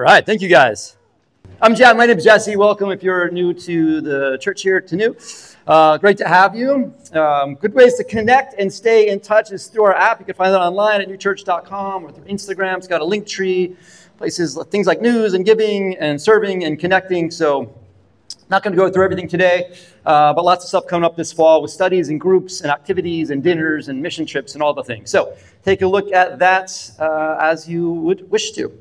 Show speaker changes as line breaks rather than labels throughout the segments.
right, thank you guys. I'm Jack. My name is Jesse. Welcome if you're new to the church here to New. Uh, great to have you. Um, good ways to connect and stay in touch is through our app. You can find that online at newchurch.com or through Instagram. It's got a link tree, places, things like news and giving and serving and connecting. So, not going to go through everything today, uh, but lots of stuff coming up this fall with studies and groups and activities and dinners and mission trips and all the things. So, take a look at that uh, as you would wish to.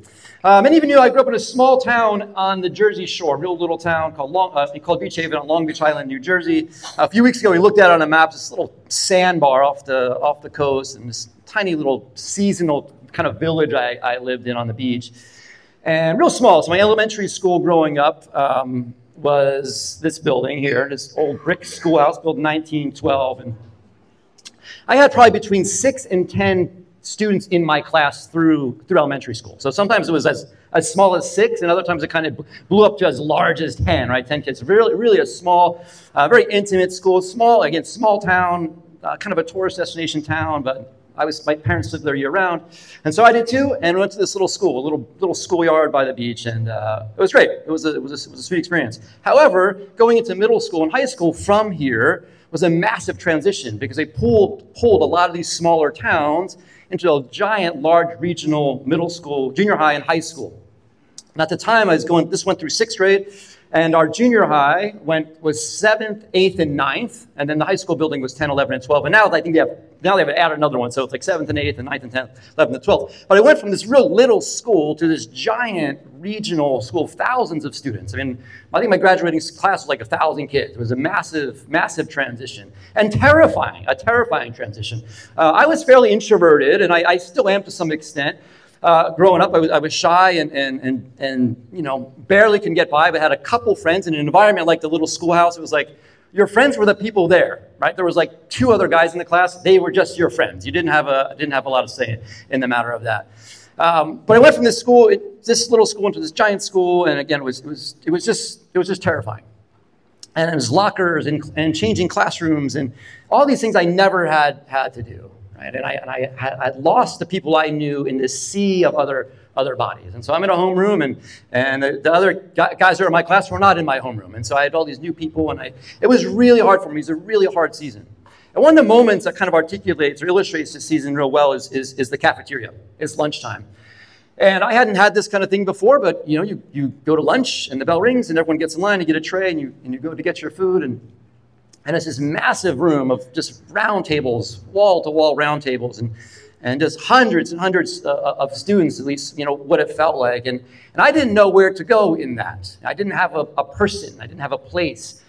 Uh, many of you I grew up in a small town on the Jersey Shore, a real little town called, Long, uh, called Beach Haven on Long Beach Island, New Jersey. A few weeks ago, we looked at it on a map, this little sandbar off the, off the coast, and this tiny little seasonal kind of village I, I lived in on the beach. And real small. So, my elementary school growing up um, was this building here, this old brick schoolhouse built in 1912. And I had probably between six and 10 students in my class through, through elementary school. So sometimes it was as, as small as six, and other times it kind of blew up to as large as 10, right? 10 kids. Really, really a small, uh, very intimate school. Small, again, small town, uh, kind of a tourist destination town, but I was, my parents lived there year round. And so I did too, and went to this little school, a little, little schoolyard by the beach, and uh, it was great. It was, a, it, was a, it was a sweet experience. However, going into middle school and high school from here was a massive transition because they pulled, pulled a lot of these smaller towns into a giant, large regional middle school, junior high, and high school. And at the time, I was going, this went through sixth grade, and our junior high went was seventh, eighth, and ninth, and then the high school building was 10, 11, and 12. And now I think they have now they've added another one, so it's like seventh and eighth, and ninth and tenth, eleventh and twelfth. But I went from this real little school to this giant regional school thousands of students. I mean, I think my graduating class was like a thousand kids. It was a massive, massive transition and terrifying, a terrifying transition. Uh, I was fairly introverted, and I, I still am to some extent. Uh, growing up, I was, I was shy and, and, and, and, you know, barely can get by, but had a couple friends in an environment like the little schoolhouse. It was like, your friends were the people there, right? There was like two other guys in the class. They were just your friends. You didn't have a, didn't have a lot of say in the matter of that. Um, but I went from this school, it, this little school into this giant school, and again, it was, it was, it was, just, it was just terrifying. And it was lockers and, and changing classrooms and all these things I never had had to do. Right? And I, and I had lost the people I knew in this sea of other, other bodies. And so I'm in a homeroom, and, and the, the other guys that are in my class were not in my homeroom. And so I had all these new people, and I, it was really hard for me. It was a really hard season. And one of the moments that kind of articulates or illustrates this season real well is, is, is the cafeteria. It's lunchtime. And I hadn't had this kind of thing before, but you know, you, you go to lunch and the bell rings and everyone gets in line, you get a tray and you, and you go to get your food and and it's this massive room of just round tables, wall to wall round tables, and, and just hundreds and hundreds uh, uh, of students, at least, you know, what it felt like. And, and I didn't know where to go in that. I didn't have a, a person, I didn't have a place.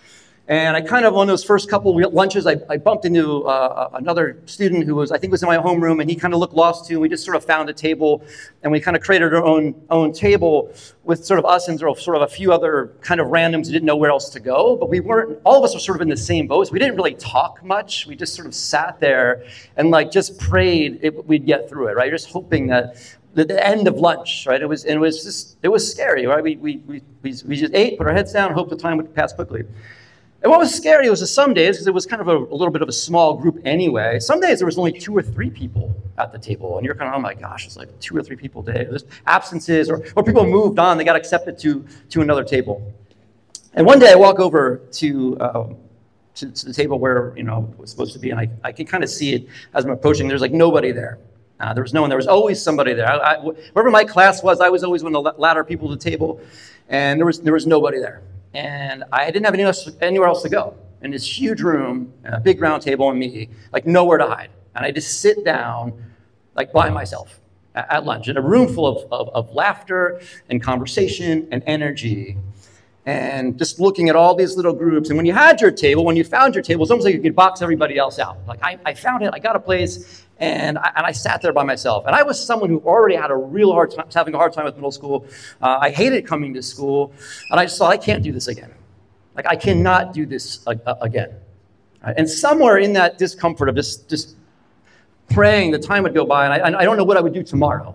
And I kind of, on those first couple lunches, I, I bumped into uh, another student who was, I think was in my homeroom, and he kind of looked lost too. And we just sort of found a table, and we kind of created our own, own table with sort of us and sort of, a few other kind of randoms who didn't know where else to go. But we weren't, all of us were sort of in the same boat. So we didn't really talk much. We just sort of sat there and like just prayed it, we'd get through it, right? Just hoping that the, the, end of lunch, right? It was, and it was just, it was scary, right? We, we, we, we, we just ate, put our heads down, hoped the time would pass quickly. And what was scary was that some days, because it was kind of a, a, little bit of a small group anyway, some days there was only two or three people at the table. And you're kind of, oh my gosh, it's like two or three people a day. There's absences, or, or people moved on, they got accepted to, to another table. And one day I walk over to, um, to, to, the table where, you know, it was supposed to be, and I, I can kind of see it as I'm approaching. There's like nobody there. Uh, there was no one. There was always somebody there. I, I, wherever my class was, I was always one of the latter people at the table, and there was, there was nobody there and I didn't have anywhere else to go. In this huge room, a big round table, and me, like nowhere to hide. And I just sit down, like by myself at, at lunch, in a room full of, of, of laughter and conversation and energy and just looking at all these little groups. And when you had your table, when you found your table, it's almost like you could box everybody else out. Like, I, I found it, I got a place, and I, and I, sat there by myself. And I was someone who already had a real hard time, having a hard time with middle school. Uh, I hated coming to school, and I just thought, I can't do this again. Like, I cannot do this again. And somewhere in that discomfort of just, just praying, the time would go by, and I, I don't know what I would do tomorrow.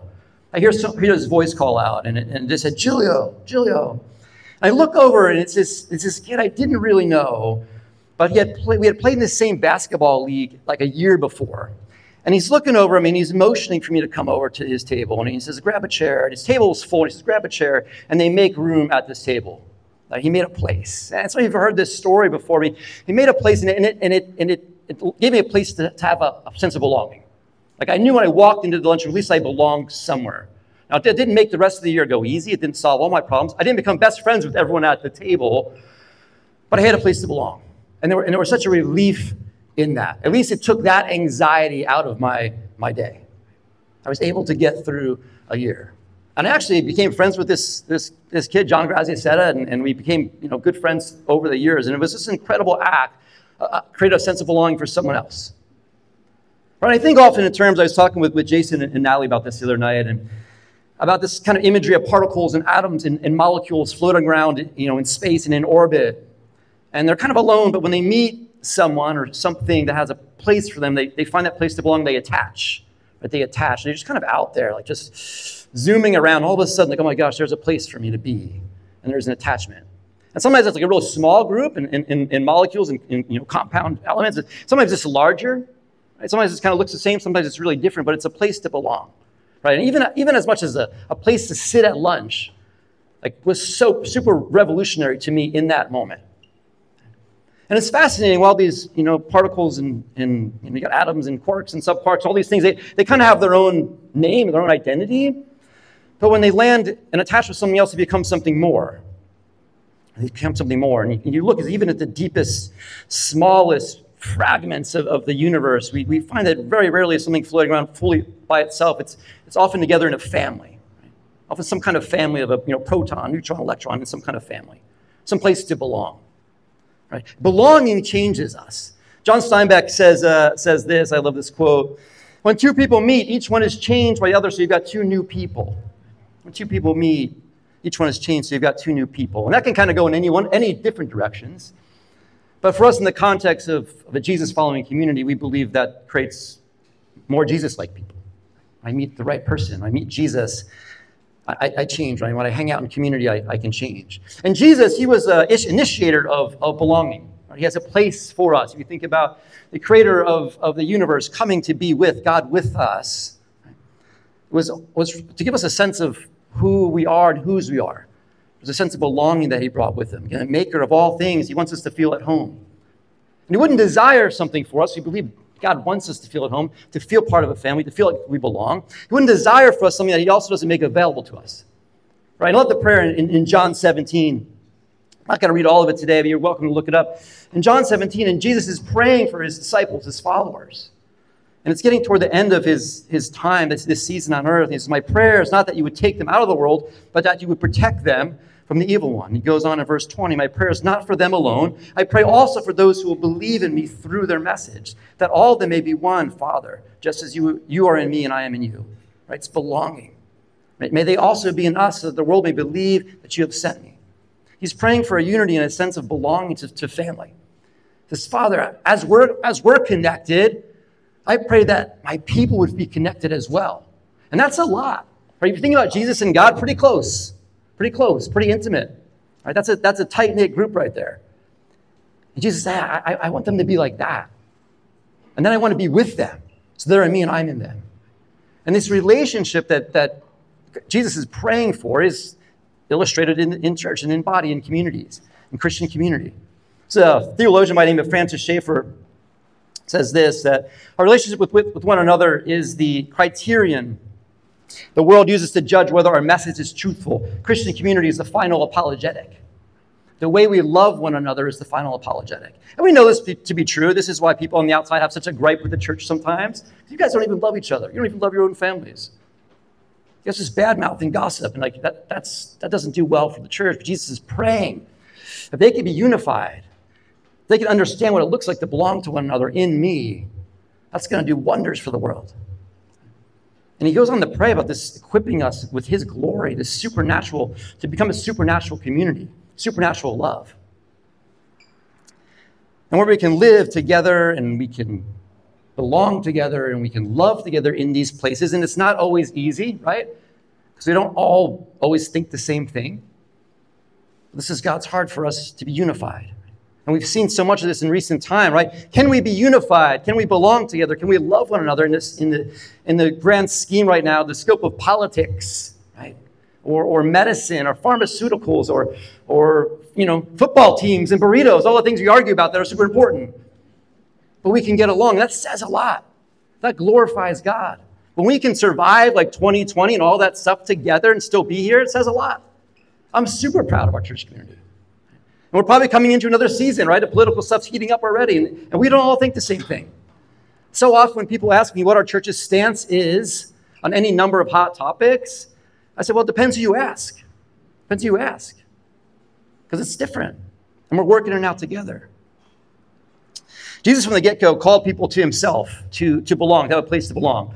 I hear, some, hear his voice call out, and and just said, Julio, Julio. I look over, and it's this, it's this kid I didn't really know, but he had play, we had played in the same basketball league like a year before. And he's looking over me and he's motioning for me to come over to his table. And he says, Grab a chair. And his table is full. And he says, Grab a chair. And they make room at this table. Like he made a place. And some of you have heard this story before me. He made a place and it, and it, and it, and it, it gave me a place to, to have a, a, sense of belonging. Like I knew when I walked into the lunchroom, at least I belonged somewhere. Now, it didn't make the rest of the year go easy. It didn't solve all my problems. I didn't become best friends with everyone at the table, but I had a place to belong. And there, were, and there was such a relief in that. At least it took that anxiety out of my, my day. I was able to get through a year. And I actually became friends with this, this, this kid, John Graziasetta, and, and we became you know, good friends over the years. And it was this incredible act, uh, uh create a sense of belonging for someone else. But I think often in terms, I was talking with, with Jason and, and Natalie about this the other night, and about this kind of imagery of particles and atoms and, and molecules floating around you know, in space and in orbit. And they're kind of alone, but when they meet someone or something that has a place for them, they, they find that place to belong, they attach. Right? They attach. They're just kind of out there, like just zooming around. All of a sudden, like, oh my gosh, there's a place for me to be. And there's an attachment. And sometimes it's like a real small group in, in, in molecules and in, you know, compound elements. Sometimes it's larger. Right? Sometimes it kind of looks the same. Sometimes it's really different, but it's a place to belong. Right? And even, even as much as a, a place to sit at lunch, like was so super revolutionary to me in that moment. And it's fascinating, all these you know, particles and, and you, know, you got atoms and quarks and subquarks, all these things, they, they kind of have their own name, their own identity. But when they land and attach with something else, they become something more. They become something more. And you, and you look even at the deepest, smallest fragments of, of the universe, we, we find that very rarely is something floating around fully by itself. It's, it's often together in a family. Right? Often some kind of family of a you know, proton, neutron, electron, in some kind of family. Some place to belong. Right? Belonging changes us. John Steinbeck says, uh, says this, I love this quote. When two people meet, each one is changed by the other, so you've got two new people. When two people meet, each one is changed, so you've got two new people. And that can kind of go in any, one, any different directions. But for us, in the context of, of a Jesus following community, we believe that creates more Jesus like people. I meet the right person, I meet Jesus, I, I, change. Right? When I hang out in community, I, I can change. And Jesus, he was an initiator of, of belonging. He has a place for us. If you think about the creator of, of the universe coming to be with God with us, was, was to give us a sense of who we are and whose we are. There's a sense of belonging that he brought with him. The maker of all things, he wants us to feel at home. And he wouldn't desire something for us. He believed God wants us to feel at home, to feel part of a family, to feel like we belong. He wouldn't desire for us something that He also doesn't make available to us. Right? I love the prayer in, in John 17. I'm not going to read all of it today, but you're welcome to look it up. In John 17, and Jesus is praying for his disciples, his followers. And it's getting toward the end of his, his time, this, this season on earth. And he says, My prayer is not that you would take them out of the world, but that you would protect them from the evil one. He goes on in verse 20 My prayer is not for them alone. I pray also for those who will believe in me through their message, that all of them may be one, Father, just as you, you are in me and I am in you. Right? It's belonging. May they also be in us, so that the world may believe that you have sent me. He's praying for a unity and a sense of belonging to, to family. This Father, as we're, as we're connected, I pray that my people would be connected as well. And that's a lot. Right? If you think about Jesus and God, pretty close. Pretty close, pretty intimate. Right? That's a, that's a tight knit group right there. And Jesus said, I, I want them to be like that. And then I want to be with them. So they're in me and I'm in them. And this relationship that, that Jesus is praying for is illustrated in, in church and in body and communities, in Christian community. So a theologian by the name of Francis Schaeffer says this that our relationship with, with, with one another is the criterion the world uses to judge whether our message is truthful. Christian community is the final apologetic. The way we love one another is the final apologetic. And we know this to be true. This is why people on the outside have such a gripe with the church sometimes. You guys don't even love each other. You don't even love your own families. You guys just bad mouth and gossip. And like that, that's, that doesn't do well for the church. But Jesus is praying that they can be unified. They can understand what it looks like to belong to one another in me. That's going to do wonders for the world. And he goes on to pray about this equipping us with his glory, this supernatural, to become a supernatural community, supernatural love. And where we can live together and we can belong together and we can love together in these places. And it's not always easy, right? Because we don't all always think the same thing. This is God's heart for us to be unified. And we've seen so much of this in recent time, right? Can we be unified? Can we belong together? Can we love one another in, this, in, the, in the grand scheme right now, the scope of politics, right? Or, or medicine or pharmaceuticals or, or, you know, football teams and burritos, all the things we argue about that are super important. But we can get along. That says a lot. That glorifies God. When we can survive like 2020 and all that stuff together and still be here, it says a lot. I'm super proud of our church community. We're probably coming into another season, right? The political stuff's heating up already, and, and we don't all think the same thing. So often, when people ask me what our church's stance is on any number of hot topics, I say, well, it depends who you ask. Depends who you ask. Because it's different. And we're working it out together. Jesus, from the get go, called people to himself to, to belong, to have a place to belong.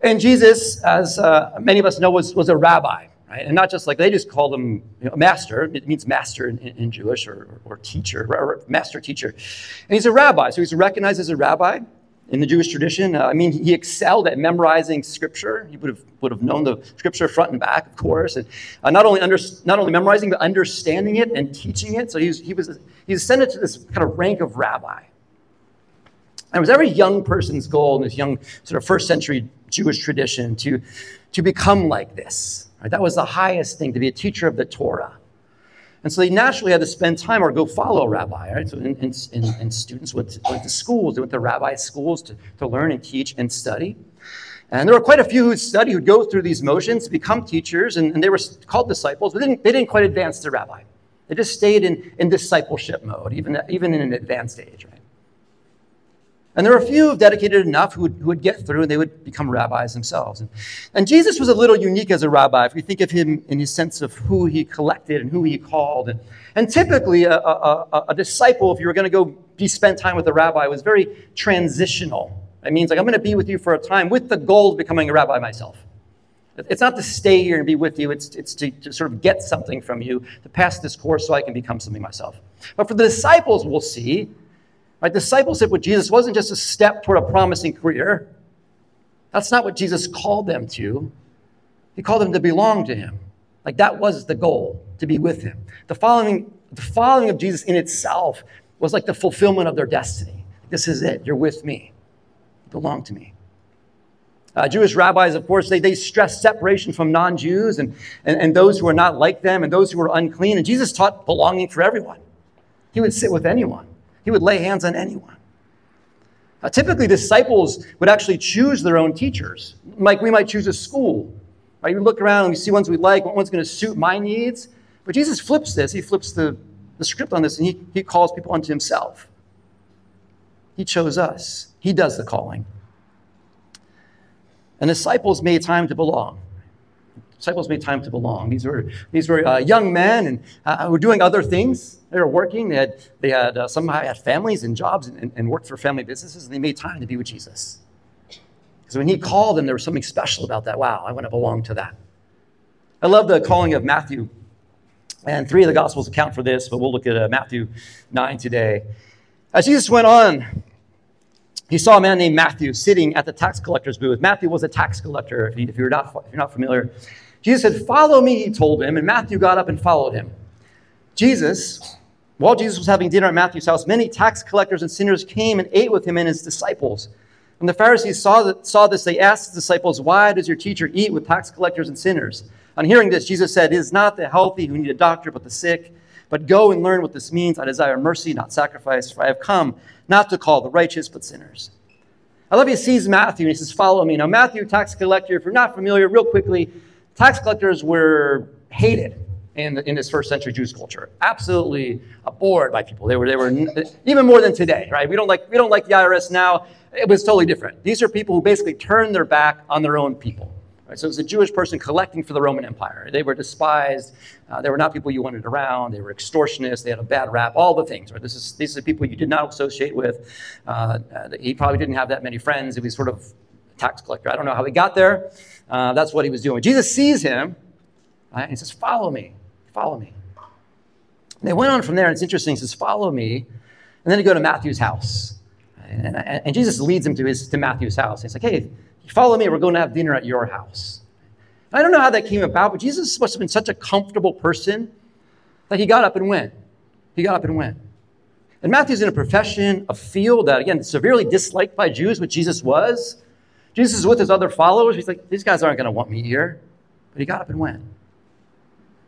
And Jesus, as uh, many of us know, was, was a rabbi right? And not just like they just called him you know, master. It means master in, in Jewish or, or teacher, or master teacher. And he's a rabbi, so he's recognized as a rabbi in the Jewish tradition. Uh, I mean, he excelled at memorizing scripture. He would have would have known the scripture front and back, of course, and uh, not only under, not only memorizing but understanding it and teaching it. So he was he was he ascended to this kind of rank of rabbi. And it was every young person's goal in this young sort of first century Jewish tradition to to become like this Right? That was the highest thing, to be a teacher of the Torah. And so they naturally had to spend time or go follow a rabbi. Right? So and, and, and students went to, went to, schools, they went to rabbi schools to, to learn and teach and study. And there were quite a few who study, who'd go through these motions become teachers, and, and they were called disciples, but they didn't, they didn't quite advance to rabbi. They just stayed in, in discipleship mode, even, even in an advanced age. Right? And there were a few dedicated enough who would, who would get through and they would become rabbis themselves. And, and, Jesus was a little unique as a rabbi if we think of him in his sense of who he collected and who he called. And, and typically, a, a, a disciple, if you were going to go be spend time with a rabbi, was very transitional. It means like, I'm going to be with you for a time with the goal of becoming a rabbi myself. It's not to stay here and be with you, it's, it's to, to sort of get something from you, to pass this course so I can become something myself. But for the disciples, we'll see, Right? Discipleship with Jesus wasn't just a step toward a promising career. That's not what Jesus called them to. He called them to belong to him. Like that was the goal, to be with him. The following, the following of Jesus in itself was like the fulfillment of their destiny. This is it. You're with me. You belong to me. Uh, Jewish rabbis, of course, they, they stress separation from non Jews and, and, and those who are not like them and those who are unclean. And Jesus taught belonging for everyone. He would sit with anyone. He would lay hands on anyone. Uh, typically, disciples would actually choose their own teachers. Like we might choose a school. Right? We look around and we see ones we like, what one's going to suit my needs. But Jesus flips this. He flips the, the script on this and he, he calls people unto himself. He chose us, He does the calling. And disciples made time to belong. Disciples made time to belong. These were, these were uh, young men and uh, were doing other things. They were working. They had, they had uh, some had families and jobs and, and worked for family businesses, and they made time to be with Jesus. Because when he called them, there was something special about that. Wow, I want to belong to that. I love the calling of Matthew. And three of the Gospels account for this, but we'll look at uh, Matthew 9 today. As Jesus went on, he saw a man named Matthew sitting at the tax collector's booth. Matthew was a tax collector, if you're not, if you're not familiar. Jesus said, Follow me, he told him, and Matthew got up and followed him. Jesus, while Jesus was having dinner at Matthew's house, many tax collectors and sinners came and ate with him and his disciples. When the Pharisees saw, that, saw this, they asked his disciples, Why does your teacher eat with tax collectors and sinners? On hearing this, Jesus said, It is not the healthy who need a doctor, but the sick. But go and learn what this means. I desire mercy, not sacrifice, for I have come not to call the righteous, but sinners. I love he sees Matthew and he says, Follow me. Now, Matthew, tax collector, if you're not familiar, real quickly, tax collectors were hated in, in this first century Jewish culture. Absolutely abhorred by people. They were, they were even more than today, right? We don't like, we don't like the IRS now. It was totally different. These are people who basically turned their back on their own people. Right? So it was a Jewish person collecting for the Roman Empire. They were despised. Uh, they were not people you wanted around. They were extortionists. They had a bad rap. All the things. Right? This is these are people you did not associate with. Uh, uh, he probably didn't have that many friends. He was sort of tax collector. I don't know how he got there. Uh, that's what he was doing. Jesus sees him. Right? And he says, "Follow me. Follow me." And they went on from there. And it's interesting. He says, "Follow me," and then they go to Matthew's house. And, and, and Jesus leads him to his to Matthew's house. He's like, "Hey." follow me, we're going to have dinner at your house. I don't know how that came about, but Jesus must have been such a comfortable person that he got up and went. He got up and went. And Matthew's in a profession, a field that, again, severely disliked by Jews, what Jesus was. Jesus is with his other followers. He's like, these guys aren't going to want me here. But he got up and went.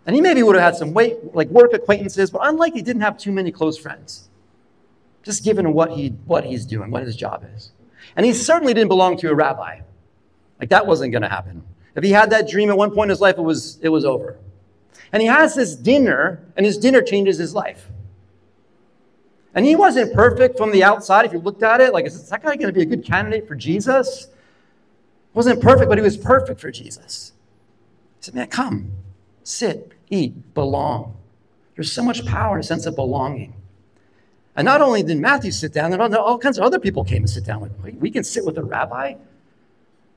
And he maybe would have had some weight, like work acquaintances, but unlikely he didn't have too many close friends. Just given what, he, what he's doing, what his job is. And he certainly didn't belong to a rabbi. Like that wasn't going to happen. If he had that dream at one point in his life, it was, it was over. And he has this dinner, and his dinner changes his life. And he wasn't perfect from the outside. If you looked at it, like, is that guy going to be a good candidate for Jesus? Wasn't perfect, but he was perfect for Jesus. He said, Man, come, sit, eat, belong. There's so much power and a sense of belonging. And not only did Matthew sit down, there all kinds of other people came and sit down. Like, we can sit with a rabbi?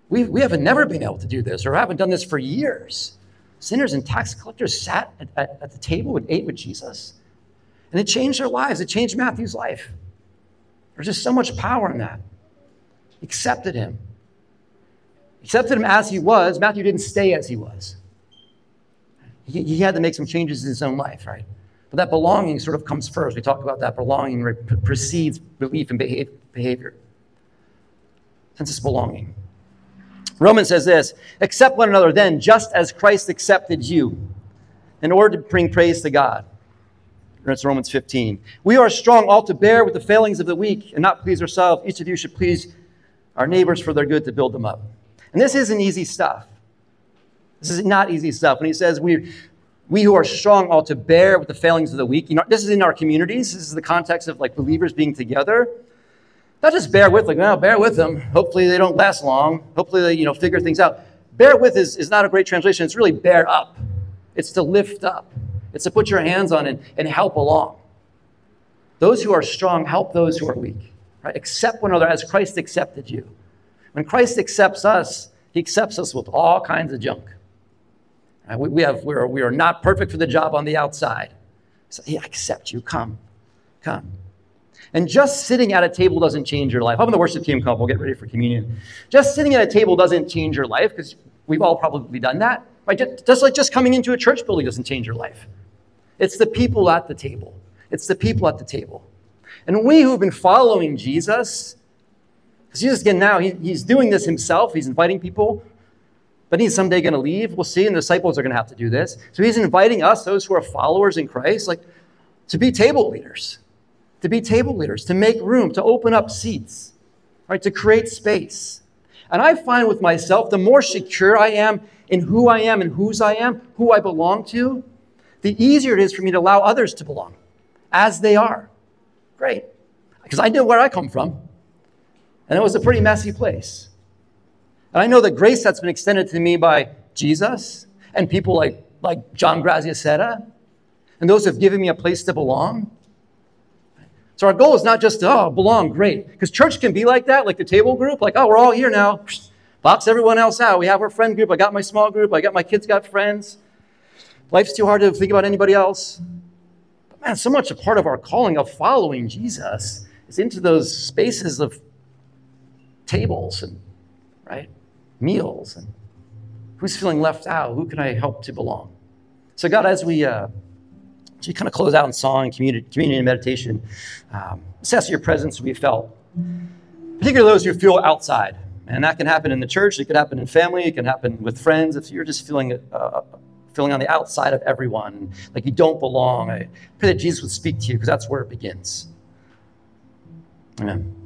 We, we haven't never been able to do this or haven't done this for years. Sinners and tax collectors sat at, at, at the table and ate with Jesus. And it changed their lives. It changed Matthew's life. There's just so much power in that. Accepted him. Accepted him as he was. Matthew didn't stay as he was. He, he had to make some changes in his own life, right? But that belonging sort of comes first. We talked about that belonging precedes belief and behavior. Sense of belonging. Romans says this accept one another then, just as Christ accepted you, in order to bring praise to God. That's Romans 15. We are strong all to bear with the failings of the weak and not please ourselves. Each of you should please our neighbors for their good to build them up. And this isn't easy stuff. This is not easy stuff. When he says we, we who are strong ought to bear with the failings of the weak, you know, this is in our communities. This is the context of like believers being together. Not just bear with, like, well, bear with them. Hopefully they don't last long. Hopefully they, you know, figure things out. Bear with is, is not a great translation. It's really bear up. It's to lift up. It's to put your hands on it and help along. Those who are strong help those who are weak. Right? Accept one another as Christ accepted you. When Christ accepts us, he accepts us with all kinds of junk. Right? We, we, have, we're, we are not perfect for the job on the outside. So he accepts you. Come. Come. And just sitting at a table doesn't change your life. About the worship team? We'll get ready for communion. Just sitting at a table doesn't change your life because we've all probably done that. Right? Just like just coming into a church building doesn't change your life. It's the people at the table. It's the people at the table. And we who've been following Jesus, because Jesus, again, now he, he's doing this himself, he's inviting people, but he's someday going to leave. We'll see, and the disciples are going to have to do this. So he's inviting us, those who are followers in Christ, like to be table leaders, to be table leaders, to make room, to open up seats, right, to create space. And I find with myself, the more secure I am in who I am and whose I am, who I belong to, the easier it is for me to allow others to belong as they are. Great. Because I know where I come from. And it was a pretty messy place. And I know the grace that's been extended to me by Jesus and people like, like John Graziasetta and those who have given me a place to belong. So our goal is not just to, oh, belong, great. Because church can be like that, like the table group, like, oh, we're all here now. Box everyone else out. We have our friend group. I got my small group. I got my kids got friends. Life's too hard to think about anybody else. But man, so much a part of our calling of following Jesus is into those spaces of tables and right meals and who's feeling left out who can i help to belong so god as we uh, as kind of close out in song and community, community and meditation um, assess your presence to be felt particularly those who feel outside and that can happen in the church it could happen in family it can happen with friends if you're just feeling uh, feeling on the outside of everyone, like you don't belong. I pray that Jesus would speak to you because that's where it begins. Amen.